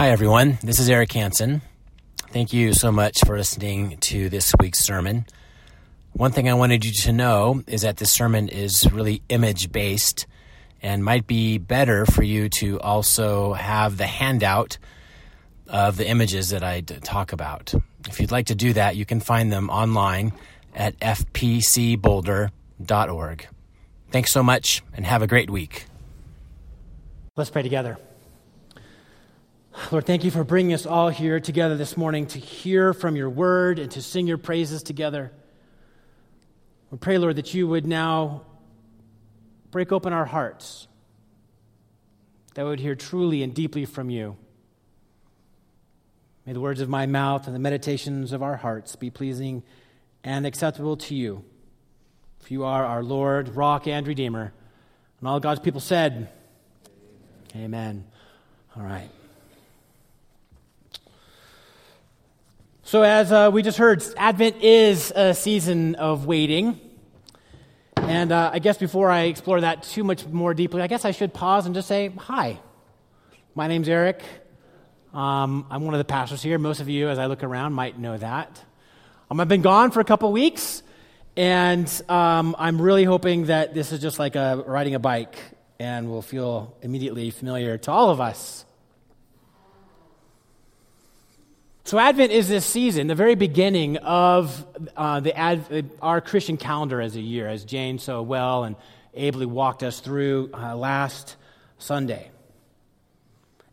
Hi, everyone. This is Eric Hansen. Thank you so much for listening to this week's sermon. One thing I wanted you to know is that this sermon is really image based and might be better for you to also have the handout of the images that I talk about. If you'd like to do that, you can find them online at fpcboulder.org. Thanks so much and have a great week. Let's pray together. Lord, thank you for bringing us all here together this morning to hear from your word and to sing your praises together. We pray, Lord, that you would now break open our hearts, that we would hear truly and deeply from you. May the words of my mouth and the meditations of our hearts be pleasing and acceptable to you. For you are our Lord, rock, and Redeemer. And all God's people said, Amen. Amen. All right. So, as uh, we just heard, Advent is a season of waiting. And uh, I guess before I explore that too much more deeply, I guess I should pause and just say, Hi, my name's Eric. Um, I'm one of the pastors here. Most of you, as I look around, might know that. Um, I've been gone for a couple weeks, and um, I'm really hoping that this is just like a, riding a bike and will feel immediately familiar to all of us. So, Advent is this season, the very beginning of uh, the Ad, our Christian calendar as a year, as Jane so well and ably walked us through uh, last Sunday.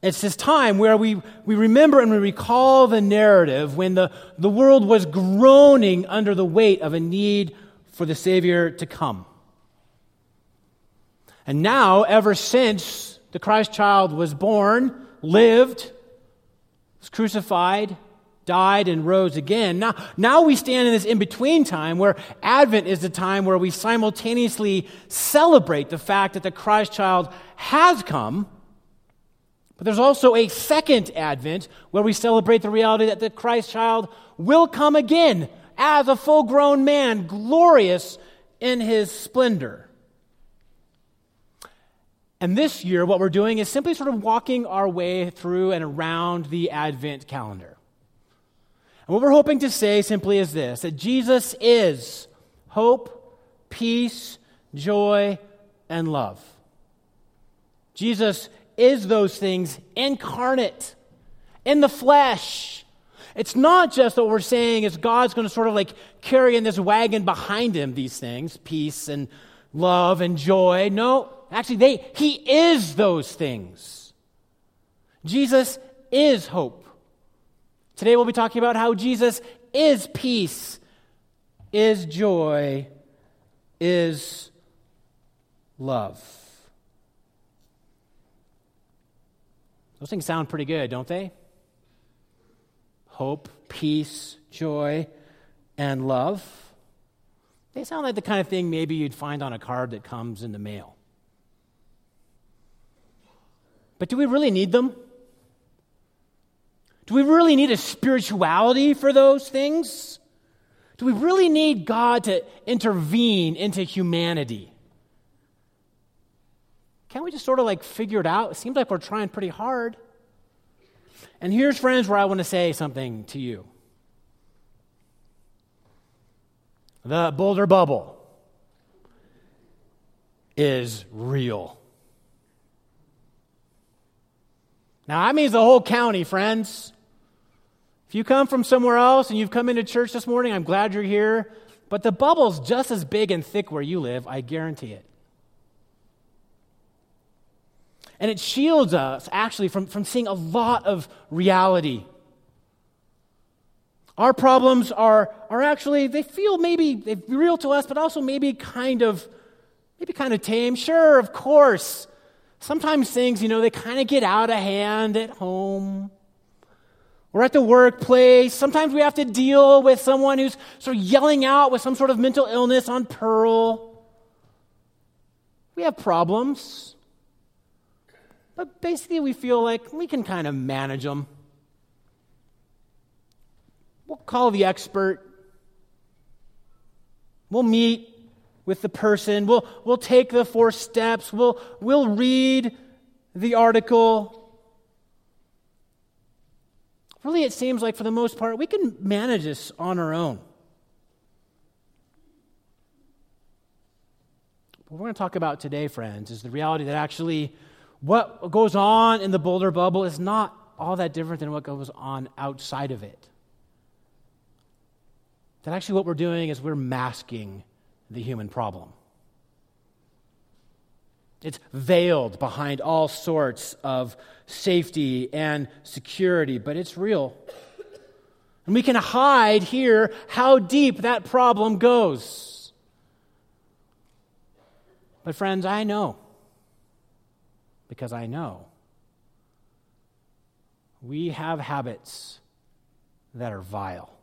It's this time where we, we remember and we recall the narrative when the, the world was groaning under the weight of a need for the Savior to come. And now, ever since the Christ child was born, lived, was crucified, died and rose again. Now, now we stand in this in between time where Advent is the time where we simultaneously celebrate the fact that the Christ child has come. But there's also a second Advent where we celebrate the reality that the Christ child will come again as a full grown man, glorious in his splendor. And this year, what we're doing is simply sort of walking our way through and around the Advent calendar. And what we're hoping to say simply is this that Jesus is hope, peace, joy, and love. Jesus is those things incarnate in the flesh. It's not just what we're saying is God's going to sort of like carry in this wagon behind him these things, peace and love and joy. No, actually they he is those things. Jesus is hope. Today we'll be talking about how Jesus is peace, is joy, is love. Those things sound pretty good, don't they? Hope, peace, joy, and love. They sound like the kind of thing maybe you'd find on a card that comes in the mail. But do we really need them? Do we really need a spirituality for those things? Do we really need God to intervene into humanity? Can't we just sort of like figure it out? It seems like we're trying pretty hard. And here's, friends, where I want to say something to you the Boulder bubble is real. Now, that means the whole county, friends. If you come from somewhere else and you've come into church this morning, I'm glad you're here. But the bubble's just as big and thick where you live, I guarantee it. And it shields us, actually, from, from seeing a lot of reality. Our problems are, are actually, they feel maybe they're real to us, but also maybe kind of, maybe kind of tame. Sure, of course. Sometimes things, you know, they kind of get out of hand at home. We're at the workplace. Sometimes we have to deal with someone who's sort of yelling out with some sort of mental illness on Pearl. We have problems. But basically, we feel like we can kind of manage them. We'll call the expert. We'll meet with the person. We'll, we'll take the four steps. We'll, we'll read the article. Really it seems like for the most part we can manage this on our own. What we're going to talk about today, friends, is the reality that actually what goes on in the boulder bubble is not all that different than what goes on outside of it. That actually what we're doing is we're masking the human problem. It's veiled behind all sorts of safety and security, but it's real. And we can hide here how deep that problem goes. But, friends, I know, because I know, we have habits that are vile.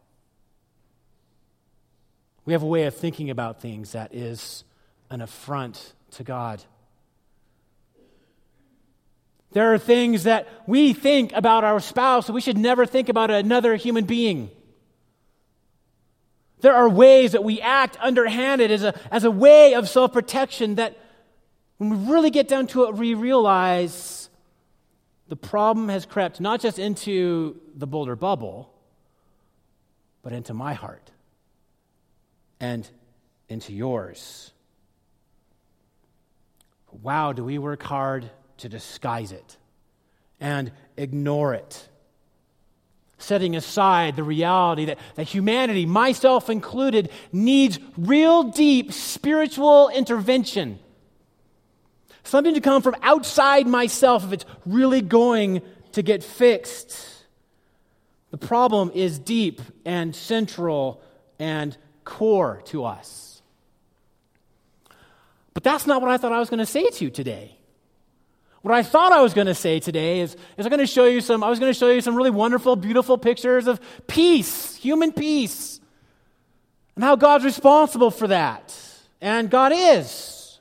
We have a way of thinking about things that is an affront to God. There are things that we think about our spouse that we should never think about another human being. There are ways that we act underhanded as a, as a way of self protection that, when we really get down to it, we realize the problem has crept not just into the boulder bubble, but into my heart and into yours. Wow, do we work hard to disguise it and ignore it. Setting aside the reality that, that humanity, myself included, needs real deep spiritual intervention. Something to come from outside myself if it's really going to get fixed. The problem is deep and central and core to us. But that's not what I thought I was going to say to you today. What I thought I was going to say today is, is I'm going to show you some, I was going to show you some really wonderful, beautiful pictures of peace, human peace, and how God's responsible for that. And God is.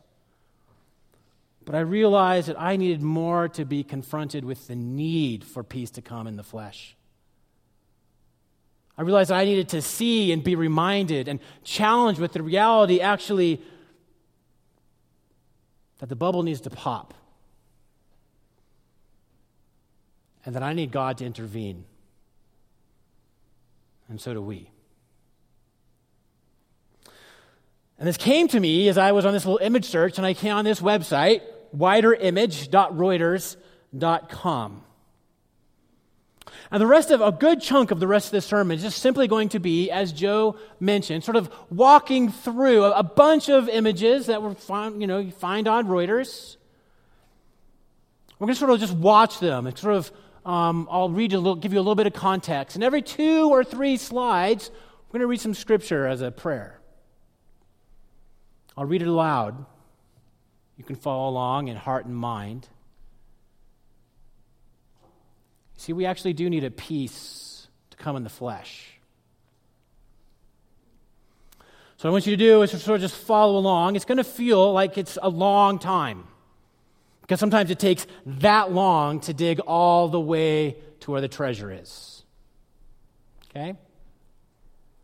But I realized that I needed more to be confronted with the need for peace to come in the flesh. I realized I needed to see and be reminded and challenged with the reality actually that the bubble needs to pop and that I need God to intervene. And so do we. And this came to me as I was on this little image search, and I came on this website, widerimage.reuters.com. And the rest of a good chunk of the rest of this sermon is just simply going to be, as Joe mentioned, sort of walking through a, bunch of images that were found, you know, you find on Reuters. We're going to sort of just watch them and sort of um, I'll read you a little, give you a little bit of context. And every two or three slides, we're going to read some scripture as a prayer. I'll read it aloud. You can follow along in heart and mind. See, we actually do need a peace to come in the flesh. So, what I want you to do is sort of just follow along. It's going to feel like it's a long time. Because sometimes it takes that long to dig all the way to where the treasure is. Okay?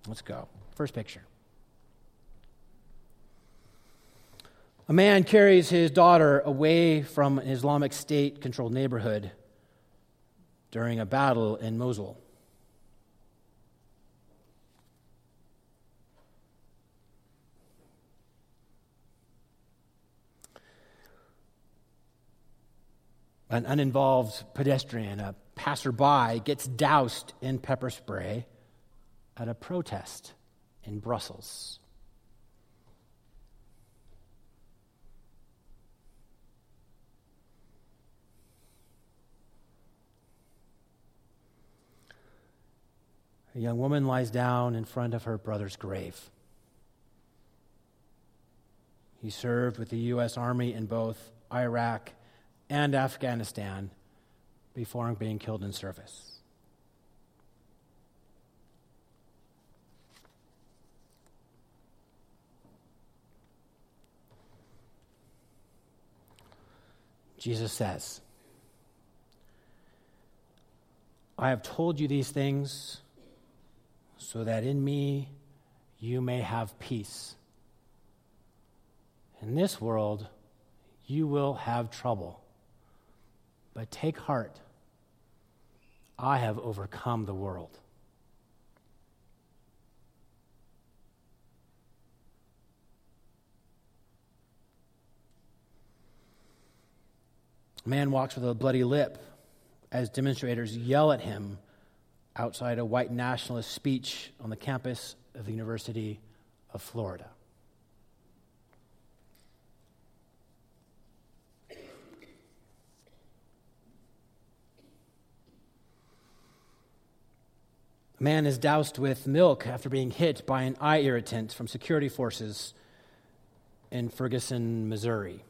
Let's go. First picture. A man carries his daughter away from an Islamic State controlled neighborhood during a battle in Mosul. An uninvolved pedestrian, a passerby, gets doused in pepper spray at a protest in Brussels. A young woman lies down in front of her brother's grave. He served with the U.S. Army in both Iraq and Afghanistan before being killed in service. Jesus says, I have told you these things so that in me you may have peace. In this world, you will have trouble. But take heart. I have overcome the world. Man walks with a bloody lip as demonstrators yell at him outside a white nationalist speech on the campus of the University of Florida. A man is doused with milk after being hit by an eye irritant from security forces in Ferguson, Missouri.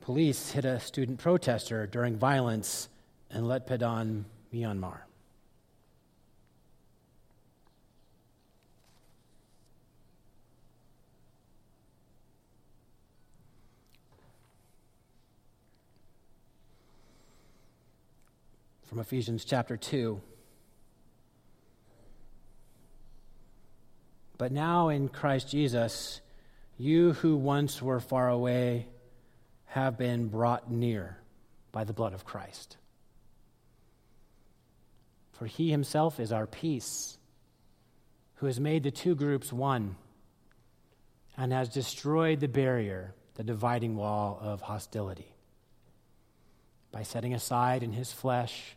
Police hit a student protester during violence in Letpadan, Myanmar. From Ephesians chapter 2. But now in Christ Jesus, you who once were far away, have been brought near by the blood of Christ. For he himself is our peace, who has made the two groups one and has destroyed the barrier, the dividing wall of hostility, by setting aside in his flesh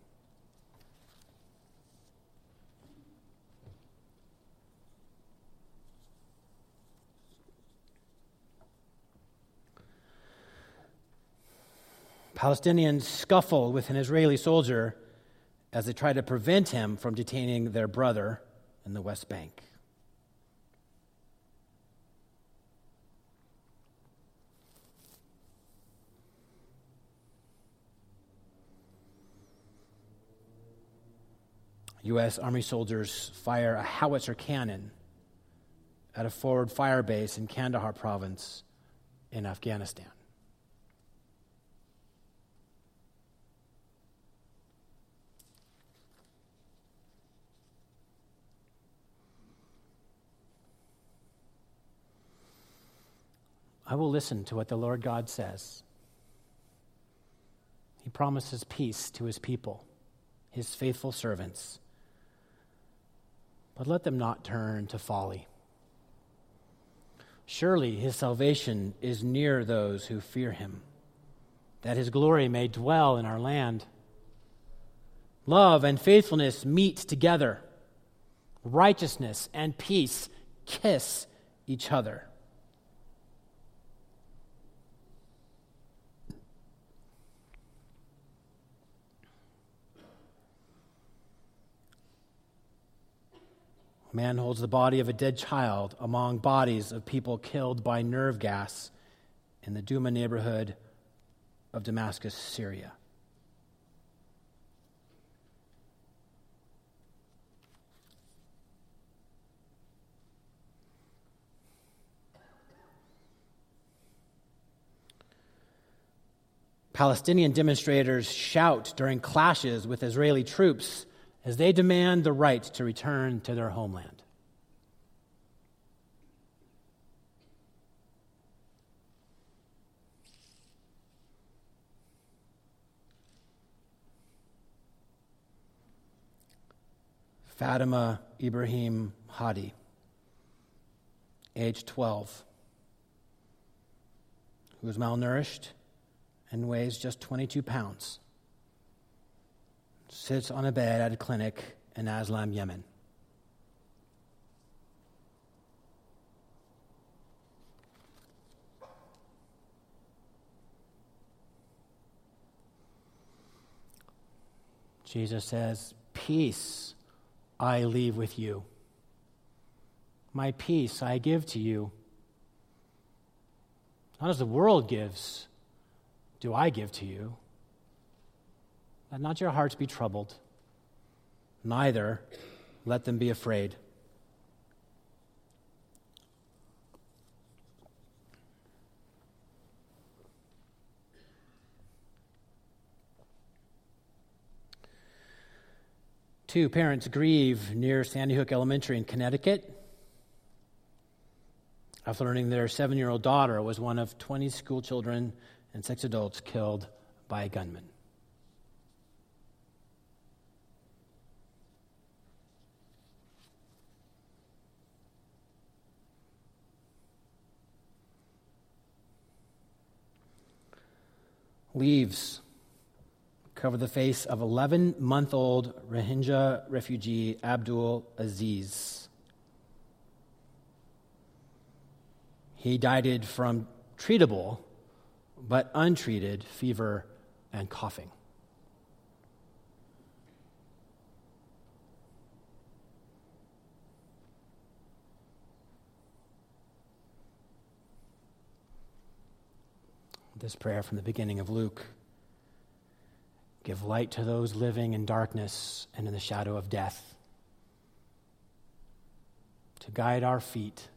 Palestinians scuffle with an Israeli soldier as they try to prevent him from detaining their brother in the West Bank. U.S. Army soldiers fire a howitzer cannon at a forward fire base in Kandahar province in Afghanistan. I will listen to what the Lord God says. He promises peace to his people, his faithful servants. But let them not turn to folly. Surely his salvation is near those who fear him, that his glory may dwell in our land. Love and faithfulness meet together, righteousness and peace kiss each other. Man holds the body of a dead child among bodies of people killed by nerve gas in the Duma neighborhood of Damascus, Syria. Palestinian demonstrators shout during clashes with Israeli troops as they demand the right to return to their homeland. Fatima Ibrahim Hadi, age 12, who is malnourished and weighs just 22 pounds sits on a bed at a clinic in Aslam, Yemen. Jesus says, Peace I leave with you. My peace I give to you. Not as the world gives, do I give to you. Let not your hearts be troubled, neither let them be afraid. Two parents grieve near Sandy Hook Elementary in Connecticut after learning their seven year old daughter was one of 20 school children and six adults killed by a gunman. Leaves cover the face of 11 month old Rohingya refugee Abdul Aziz. He died from treatable but untreated fever and coughing. This prayer from the beginning of Luke Give light to those living in darkness and in the shadow of death. To guide our feet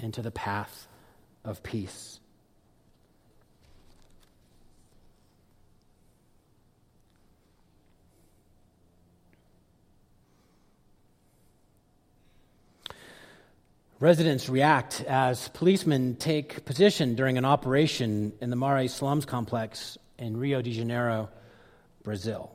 into the path of peace. Residents react as policemen take position during an operation in the Mare slums complex in Rio de Janeiro Brazil.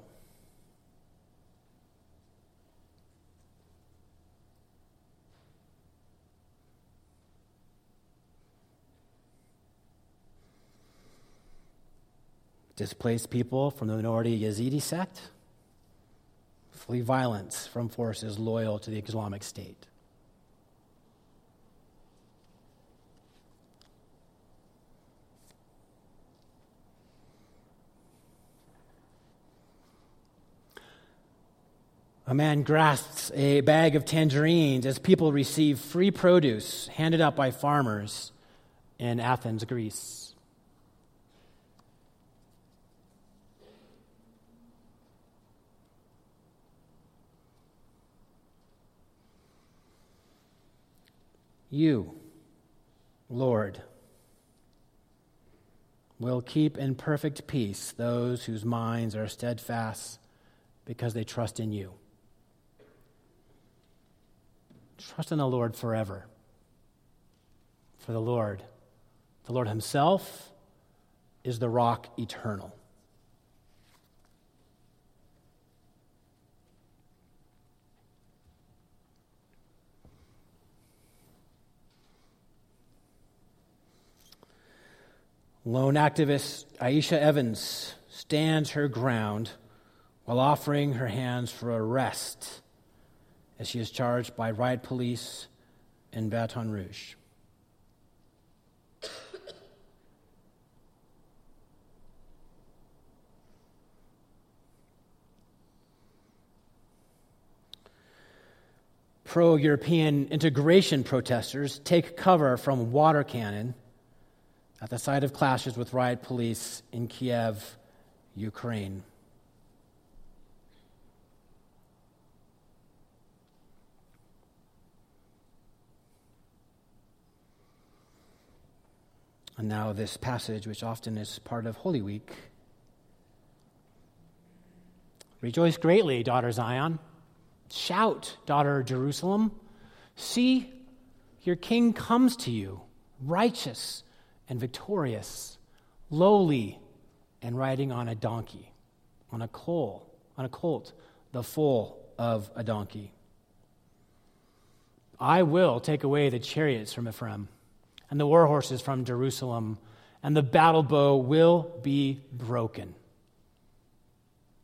Displaced people from the minority Yazidi sect flee violence from forces loyal to the Islamic State. A man grasps a bag of tangerines as people receive free produce handed out by farmers in Athens, Greece. You, Lord, will keep in perfect peace those whose minds are steadfast because they trust in you. Trust in the Lord forever. For the Lord, the Lord Himself, is the rock eternal. Lone activist Ieshia Evans stands her ground while offering her hands for arrest as she is charged by riot police in Baton Rouge. Pro European integration protesters take cover from water cannon at the site of clashes with riot police in Kiev, Ukraine. And now, this passage, which often is part of Holy Week. Rejoice greatly, daughter Zion. Shout, daughter Jerusalem. See, your king comes to you, righteous and victorious, lowly and riding on a donkey, on a coal, on a colt, the foal of a donkey. I will take away the chariots from Ephraim and the war horses from Jerusalem, and the battle bow will be broken.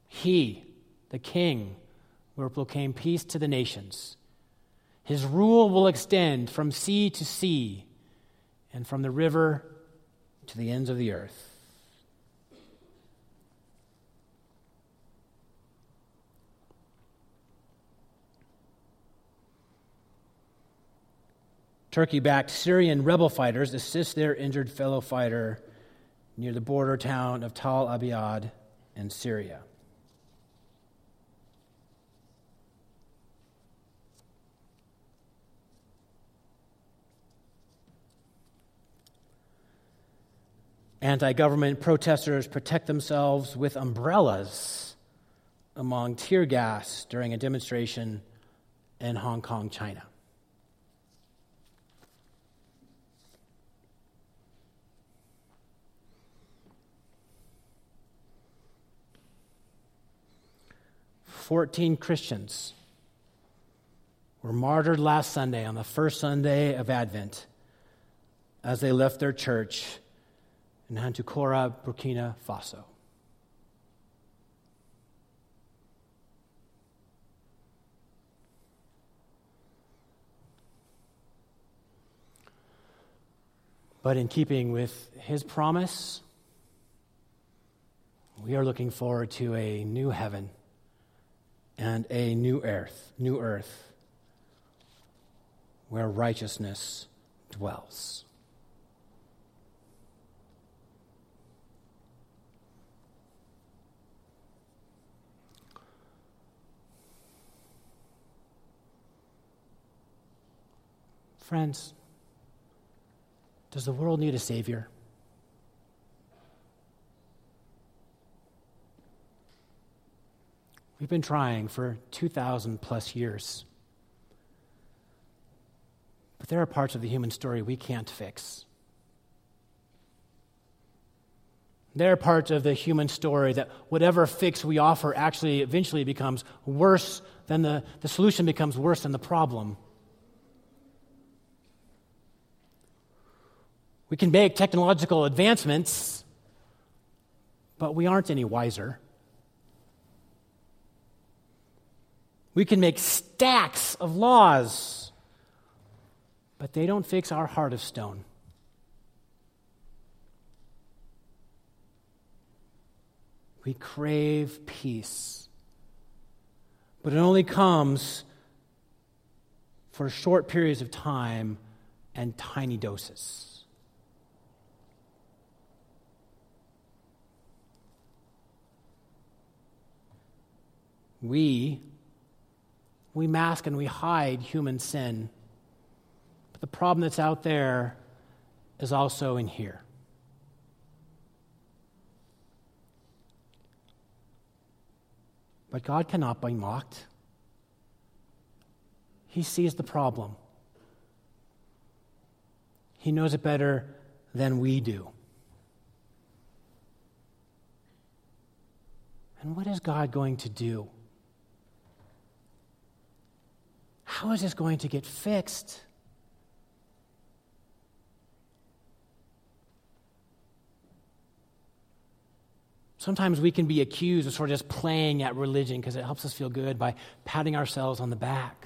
He, the king, will proclaim peace to the nations. His rule will extend from sea to sea and from the river to the ends of the earth. Turkey backed Syrian rebel fighters assist their injured fellow fighter near the border town of Tal Abyad in Syria. Anti government protesters protect themselves with umbrellas among tear gas during a demonstration in Hong Kong, China. Fourteen Christians were martyred last Sunday on the first Sunday of Advent as they left their church in Hantoukoura, Burkina Faso. But in keeping with his promise, we are looking forward to a new heaven and a new earth, new earth where righteousness dwells. Friends, does the world need a Savior? We've been trying for 2,000 plus years. But there are parts of the human story we can't fix. There are parts of the human story that whatever fix we offer actually eventually becomes worse than the, the solution becomes worse than the problem. We can make technological advancements, but we aren't any wiser. We can make stacks of laws, but they don't fix our heart of stone. We crave peace, but it only comes for short periods of time and tiny doses. we we mask and we hide human sin. But the problem that's out there is also in here. But God cannot be mocked. He sees the problem. He knows it better than we do. And what is God going to do? How is this going to get fixed? Sometimes we can be accused of sort of just playing at religion because it helps us feel good by patting ourselves on the back.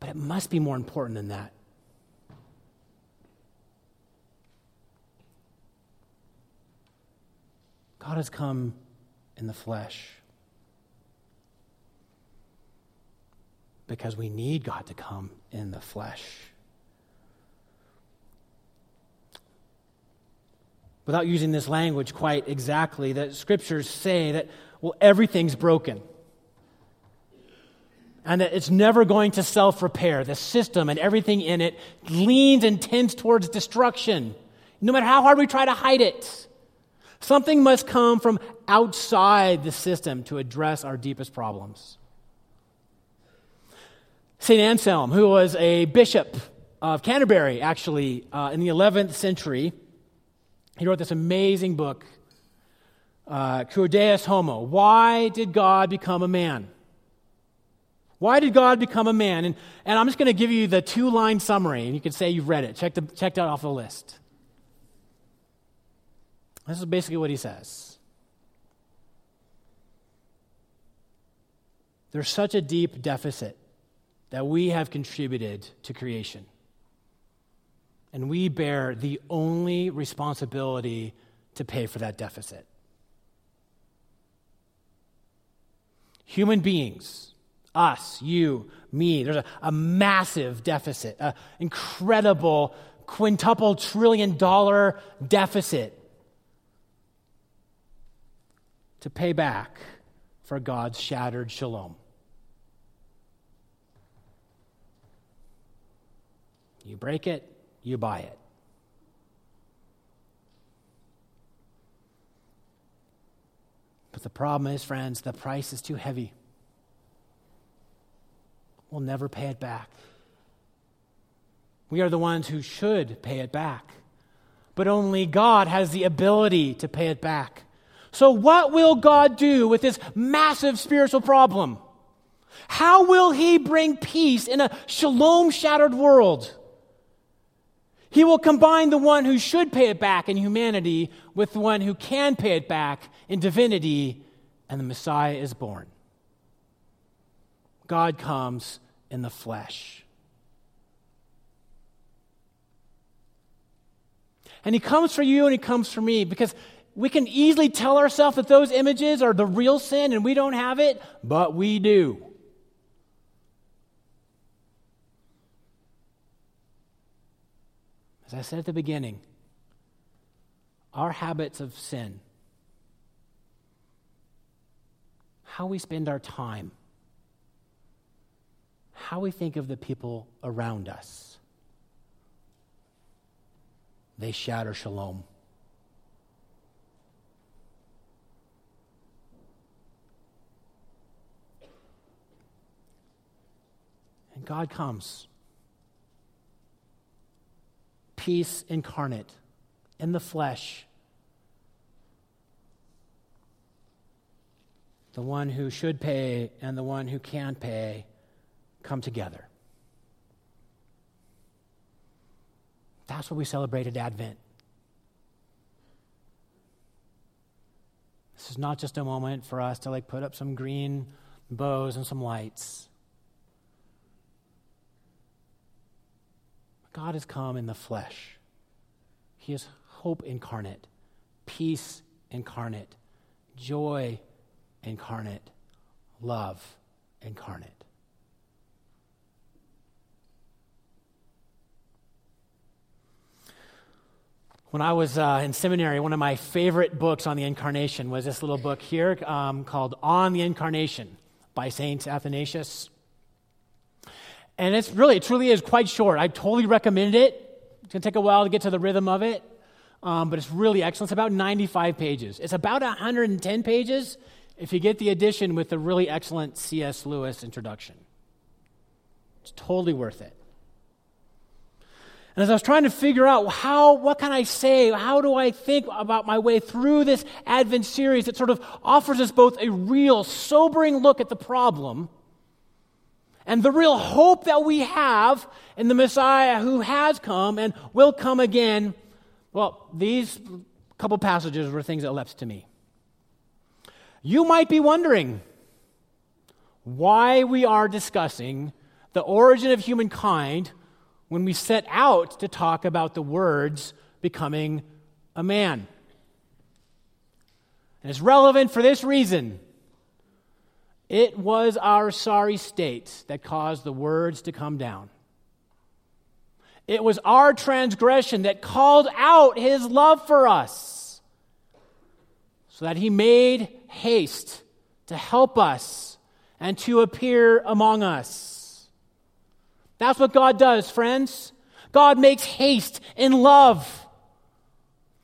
But it must be more important than that. God has come in the flesh. Because we need God to come in the flesh. Without using this language quite exactly, the scriptures say that, well, everything's broken. And that it's never going to self repair. The system and everything in it leans and tends towards destruction, no matter how hard we try to hide it. Something must come from outside the system to address our deepest problems. St. Anselm, who was a bishop of Canterbury, actually, uh, in the 11th century, he wrote this amazing book, uh, Cur Deus Homo. Why did God become a man? Why did God become a man? And, and I'm just going to give you the two line summary, and you can say you've read it. Check, the, check that off the list. This is basically what he says. There's such a deep deficit that we have contributed to creation. And we bear the only responsibility to pay for that deficit. Human beings, us, you, me. There's a, a massive deficit, an incredible quintuple trillion dollar deficit to pay back for God's shattered shalom. You break it, you buy it. But the problem is, friends, the price is too heavy. We'll never pay it back. We are the ones who should pay it back. But only God has the ability to pay it back. So, what will God do with this massive spiritual problem? How will He bring peace in a shalom shattered world? He will combine the one who should pay it back in humanity with the one who can pay it back in divinity, and the Messiah is born. God comes in the flesh. And he comes for you and he comes for me because we can easily tell ourselves that those images are the real sin and we don't have it, but we do. As I said at the beginning, our habits of sin, how we spend our time, how we think of the people around us, they shatter shalom. And God comes peace incarnate in the flesh. The one who should pay and the one who can pay come together. That's what we celebrate at Advent. This is not just a moment for us to like put up some green bows and some lights. God has come in the flesh. He is hope incarnate, peace incarnate, joy incarnate, love incarnate. When I was uh, in seminary, one of my favorite books on the incarnation was this little book here um, called On the Incarnation by Saint Athanasius. And it's really, it truly is quite short. I totally recommend it. It's going to take a while to get to the rhythm of it, um, but it's really excellent. It's about 95 pages. It's about 110 pages if you get the edition with the really excellent C.S. Lewis introduction. It's totally worth it. And as I was trying to figure out how, what can I say? How do I think about my way through this Advent series that sort of offers us both a real, sobering look at the problem and the real hope that we have in the Messiah who has come and will come again, well, these couple passages were things that leapt to me. You might be wondering why we are discussing the origin of humankind when we set out to talk about the words becoming a man. And it's relevant for this reason. It was our sorry state that caused the words to come down. It was our transgression that called out his love for us, so that he made haste to help us and to appear among us. That's what God does, friends. God makes haste in love.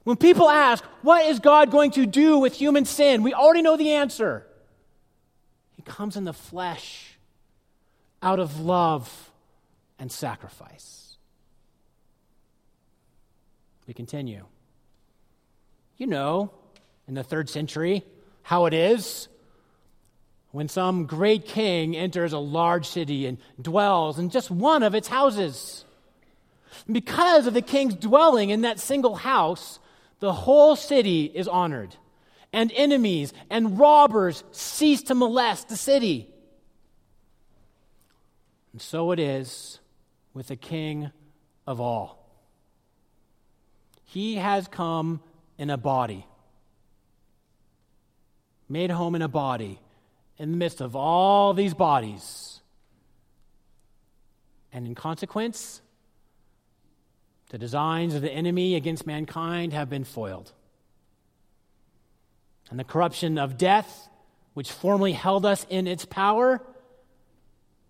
When people ask, what is God going to do with human sin? We already know the answer. Comes in the flesh out of love and sacrifice. We continue. You know, in the third century, how it is when some great king enters a large city and dwells in just one of its houses. Because of the king's dwelling in that single house, the whole city is honored and enemies and robbers cease to molest the city. And so it is with the King of all. He has come in a body, made home in a body, in the midst of all these bodies. And in consequence, the designs of the enemy against mankind have been foiled. And the corruption of death, which formerly held us in its power,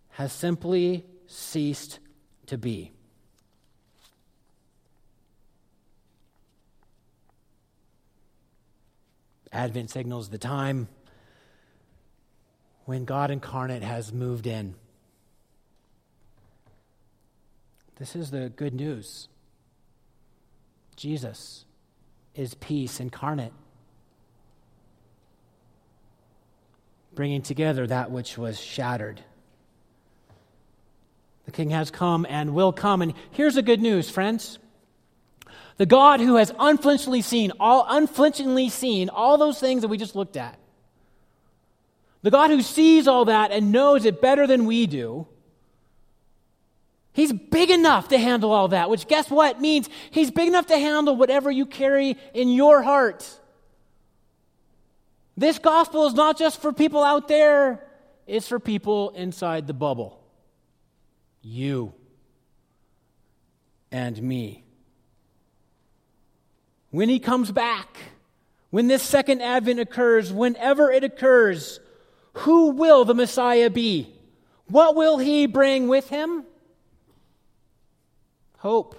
has simply ceased to be. Advent signals the time when God incarnate has moved in. This is the good news. Jesus is peace incarnate, bringing together that which was shattered. The King has come and will come. And here's the good news, friends. The God who has unflinchingly seen all unflinchingly seen all those things that we just looked at. The God who sees all that and knows it better than we do. He's big enough to handle all that, which guess what means he's big enough to handle whatever you carry in your heart. This gospel is not just for people out there, it's for people inside the bubble. You and me. When he comes back, when this second advent occurs, whenever it occurs, who will the Messiah be? What will he bring with him? Hope,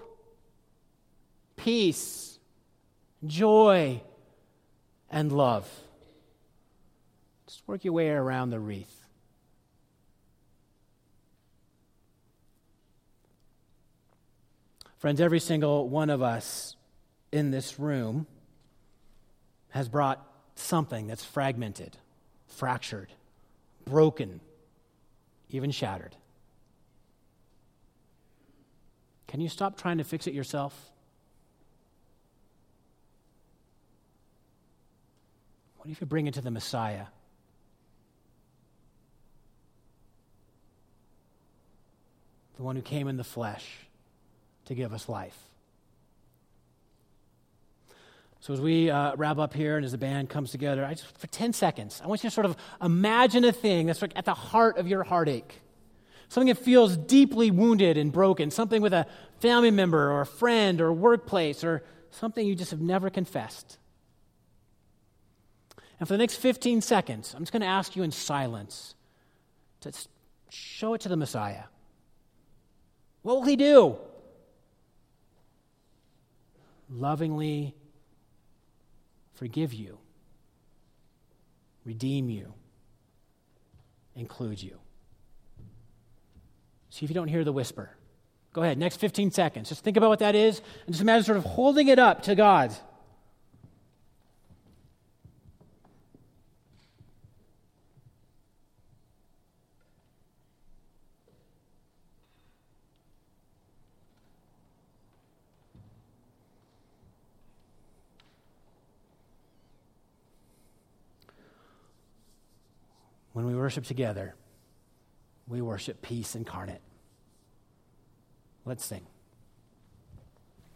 peace, joy, and love. Work your way around the wreath. Friends, every single one of us in this room has brought something that's fragmented, fractured, broken, even shattered. Can you stop trying to fix it yourself? What if you bring it to the Messiah? The one who came in the flesh to give us life. So, as we uh, wrap up here and as the band comes together, I just, for 10 seconds, I want you to sort of imagine a thing that's at the heart of your heartache. Something that feels deeply wounded and broken, something with a family member or a friend or workplace or something you just have never confessed. And for the next 15 seconds, I'm just going to ask you in silence to show it to the Messiah. What will he do? Lovingly forgive you, redeem you, include you. See if you don't hear the whisper. Go ahead, next 15 seconds. Just think about what that is and just imagine sort of holding it up to God. Worship together, we worship peace incarnate. Let's sing.